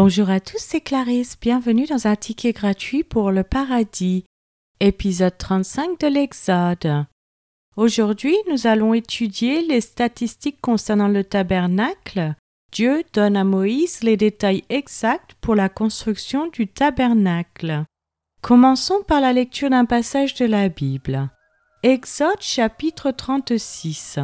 Bonjour à tous, c'est Clarisse. Bienvenue dans un ticket gratuit pour le paradis, épisode 35 de l'Exode. Aujourd'hui, nous allons étudier les statistiques concernant le tabernacle. Dieu donne à Moïse les détails exacts pour la construction du tabernacle. Commençons par la lecture d'un passage de la Bible. Exode chapitre 36.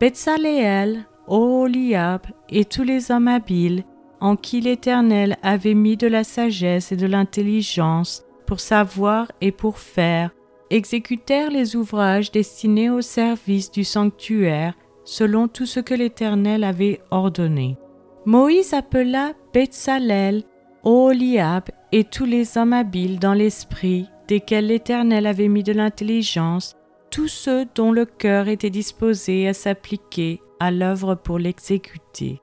Betsaléel, Oholiab et tous les hommes habiles en qui l'Éternel avait mis de la sagesse et de l'intelligence pour savoir et pour faire, exécutèrent les ouvrages destinés au service du sanctuaire selon tout ce que l'Éternel avait ordonné. Moïse appela Betsalel, Oholiab et tous les hommes habiles dans l'esprit, desquels l'Éternel avait mis de l'intelligence, tous ceux dont le cœur était disposé à s'appliquer à l'œuvre pour l'exécuter.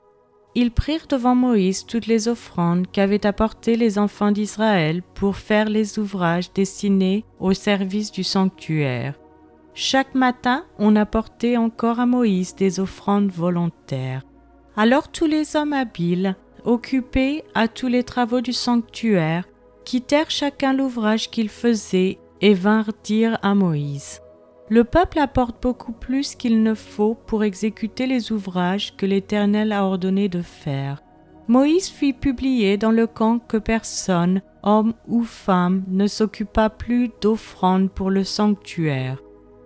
Ils prirent devant Moïse toutes les offrandes qu'avaient apportées les enfants d'Israël pour faire les ouvrages destinés au service du sanctuaire. Chaque matin, on apportait encore à Moïse des offrandes volontaires. Alors tous les hommes habiles, occupés à tous les travaux du sanctuaire, quittèrent chacun l'ouvrage qu'ils faisaient et vinrent dire à Moïse le peuple apporte beaucoup plus qu'il ne faut pour exécuter les ouvrages que l'Éternel a ordonné de faire. Moïse fit publier dans le camp que personne, homme ou femme, ne s'occupa plus d'offrandes pour le sanctuaire.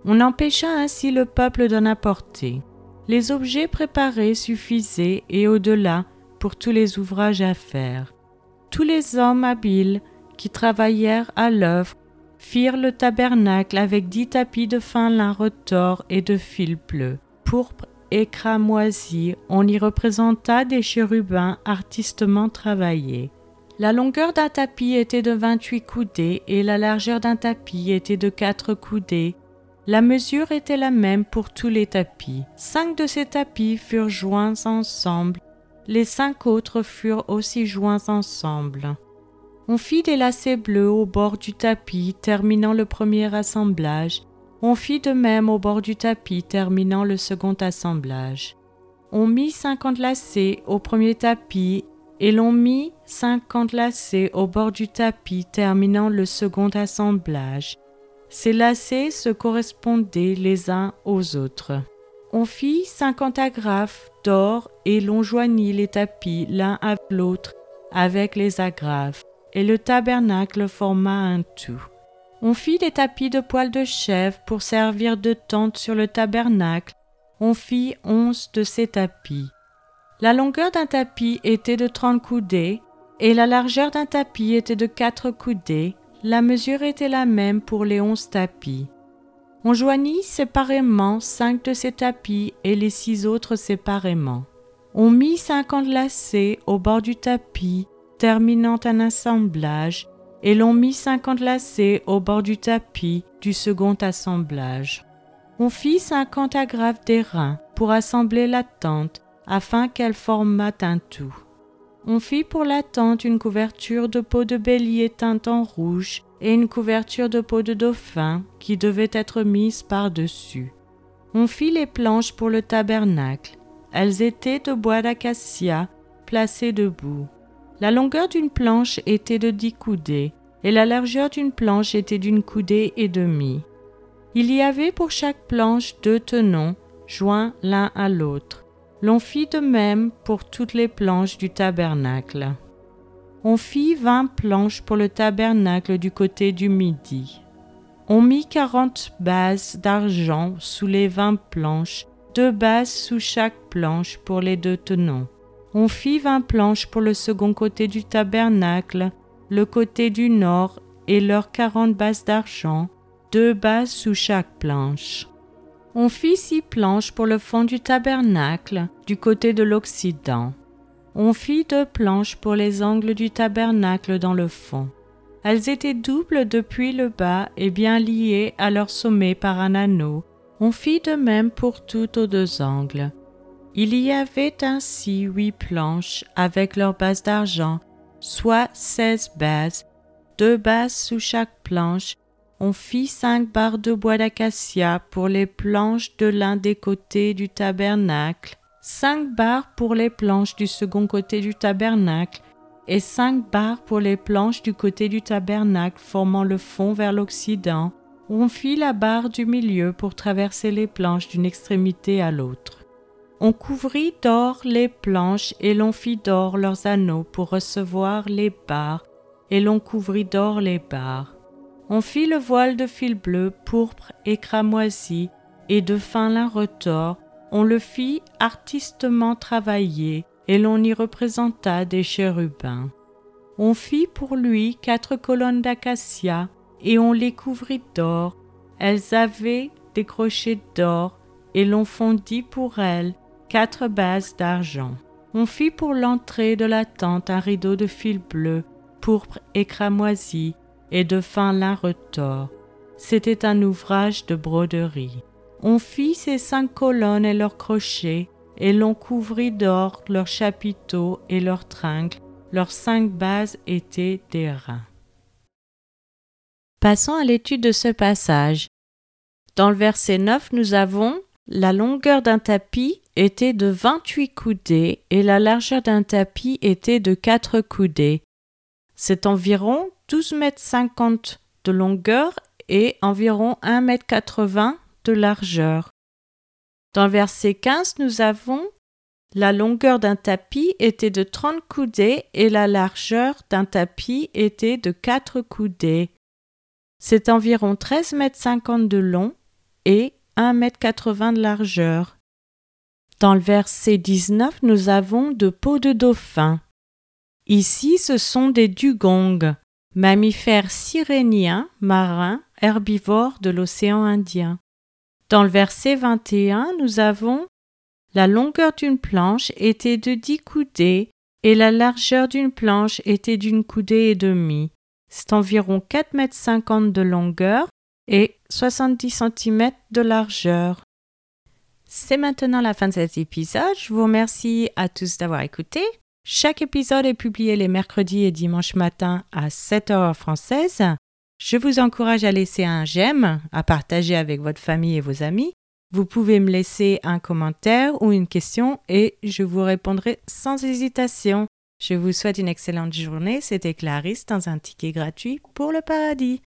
On empêcha ainsi le peuple d'en apporter. Les objets préparés suffisaient et au-delà pour tous les ouvrages à faire. Tous les hommes habiles qui travaillèrent à l'œuvre firent le tabernacle avec dix tapis de fin lin retors et de fil bleu. Pourpre et cramoisi, on y représenta des chérubins artistement travaillés. La longueur d'un tapis était de vingt-huit coudées et la largeur d'un tapis était de quatre coudées. La mesure était la même pour tous les tapis. Cinq de ces tapis furent joints ensemble, les cinq autres furent aussi joints ensemble. On fit des lacets bleus au bord du tapis terminant le premier assemblage. On fit de même au bord du tapis terminant le second assemblage. On mit cinquante lacets au premier tapis et l'on mit cinquante lacets au bord du tapis terminant le second assemblage. Ces lacets se correspondaient les uns aux autres. On fit cinquante agrafes d'or et l'on joignit les tapis l'un à l'autre avec les agrafes et le tabernacle forma un tout. On fit des tapis de poils de chèvre pour servir de tente sur le tabernacle. On fit onze de ces tapis. La longueur d'un tapis était de trente coudées, et la largeur d'un tapis était de quatre coudées. La mesure était la même pour les onze tapis. On joignit séparément cinq de ces tapis et les six autres séparément. On mit cinquante lacets au bord du tapis terminant un assemblage, et l'on mit cinquante lacets au bord du tapis du second assemblage. On fit cinquante agrafes d'airain pour assembler la tente, afin qu'elle formât un tout. On fit pour la tente une couverture de peau de bélier teinte en rouge et une couverture de peau de dauphin qui devait être mise par-dessus. On fit les planches pour le tabernacle. Elles étaient de bois d'acacia placées debout. La longueur d'une planche était de dix coudées, et la largeur d'une planche était d'une coudée et demie. Il y avait pour chaque planche deux tenons, joints l'un à l'autre. L'on fit de même pour toutes les planches du tabernacle. On fit vingt planches pour le tabernacle du côté du midi. On mit quarante bases d'argent sous les vingt planches, deux bases sous chaque planche pour les deux tenons. On fit vingt planches pour le second côté du tabernacle, le côté du nord, et leurs quarante bases d'argent, deux bases sous chaque planche. On fit six planches pour le fond du tabernacle, du côté de l'Occident. On fit deux planches pour les angles du tabernacle dans le fond. Elles étaient doubles depuis le bas et bien liées à leur sommet par un anneau. On fit de même pour toutes aux deux angles. Il y avait ainsi huit planches avec leurs bases d'argent, soit seize bases, deux bases sous chaque planche. On fit cinq barres de bois d'acacia pour les planches de l'un des côtés du tabernacle, cinq barres pour les planches du second côté du tabernacle, et cinq barres pour les planches du côté du tabernacle formant le fond vers l'Occident. On fit la barre du milieu pour traverser les planches d'une extrémité à l'autre. On couvrit d'or les planches et l'on fit d'or leurs anneaux pour recevoir les barres, et l'on couvrit d'or les barres. On fit le voile de fil bleu, pourpre et cramoisi, et de fin lin retors. On le fit artistement travailler, et l'on y représenta des chérubins. On fit pour lui quatre colonnes d'acacia, et on les couvrit d'or. Elles avaient des crochets d'or, et l'on fondit pour elles quatre bases d'argent. On fit pour l'entrée de la tente un rideau de fil bleu, pourpre et cramoisi, et de fin lin retors. C'était un ouvrage de broderie. On fit ces cinq colonnes et leurs crochets, et l'on couvrit d'or leurs chapiteaux et leurs tringles, leurs cinq bases étaient reins. Passons à l'étude de ce passage. Dans le verset 9, nous avons la longueur d'un tapis était de 28 coudées et la largeur d'un tapis était de 4 coudées. C'est environ 12 mètres 50 de longueur et environ 1 mètre 80 de largeur. Dans le verset 15, nous avons la longueur d'un tapis était de 30 coudées et la largeur d'un tapis était de 4 coudées. C'est environ 13 mètres 50 de long et 1 mètre 80 de largeur. Dans le verset 19, nous avons de peaux de dauphin. Ici, ce sont des dugongs, mammifères siréniens, marins, herbivores de l'océan Indien. Dans le verset 21, nous avons la longueur d'une planche était de dix coudées et la largeur d'une planche était d'une coudée et demie. C'est environ 4 mètres 50 de longueur et 70 cm de largeur. C'est maintenant la fin de cet épisode. Je vous remercie à tous d'avoir écouté. Chaque épisode est publié les mercredis et dimanches matin à 7 heures française. Je vous encourage à laisser un j'aime, à partager avec votre famille et vos amis. Vous pouvez me laisser un commentaire ou une question et je vous répondrai sans hésitation. Je vous souhaite une excellente journée. C'était Clarisse dans un ticket gratuit pour le paradis.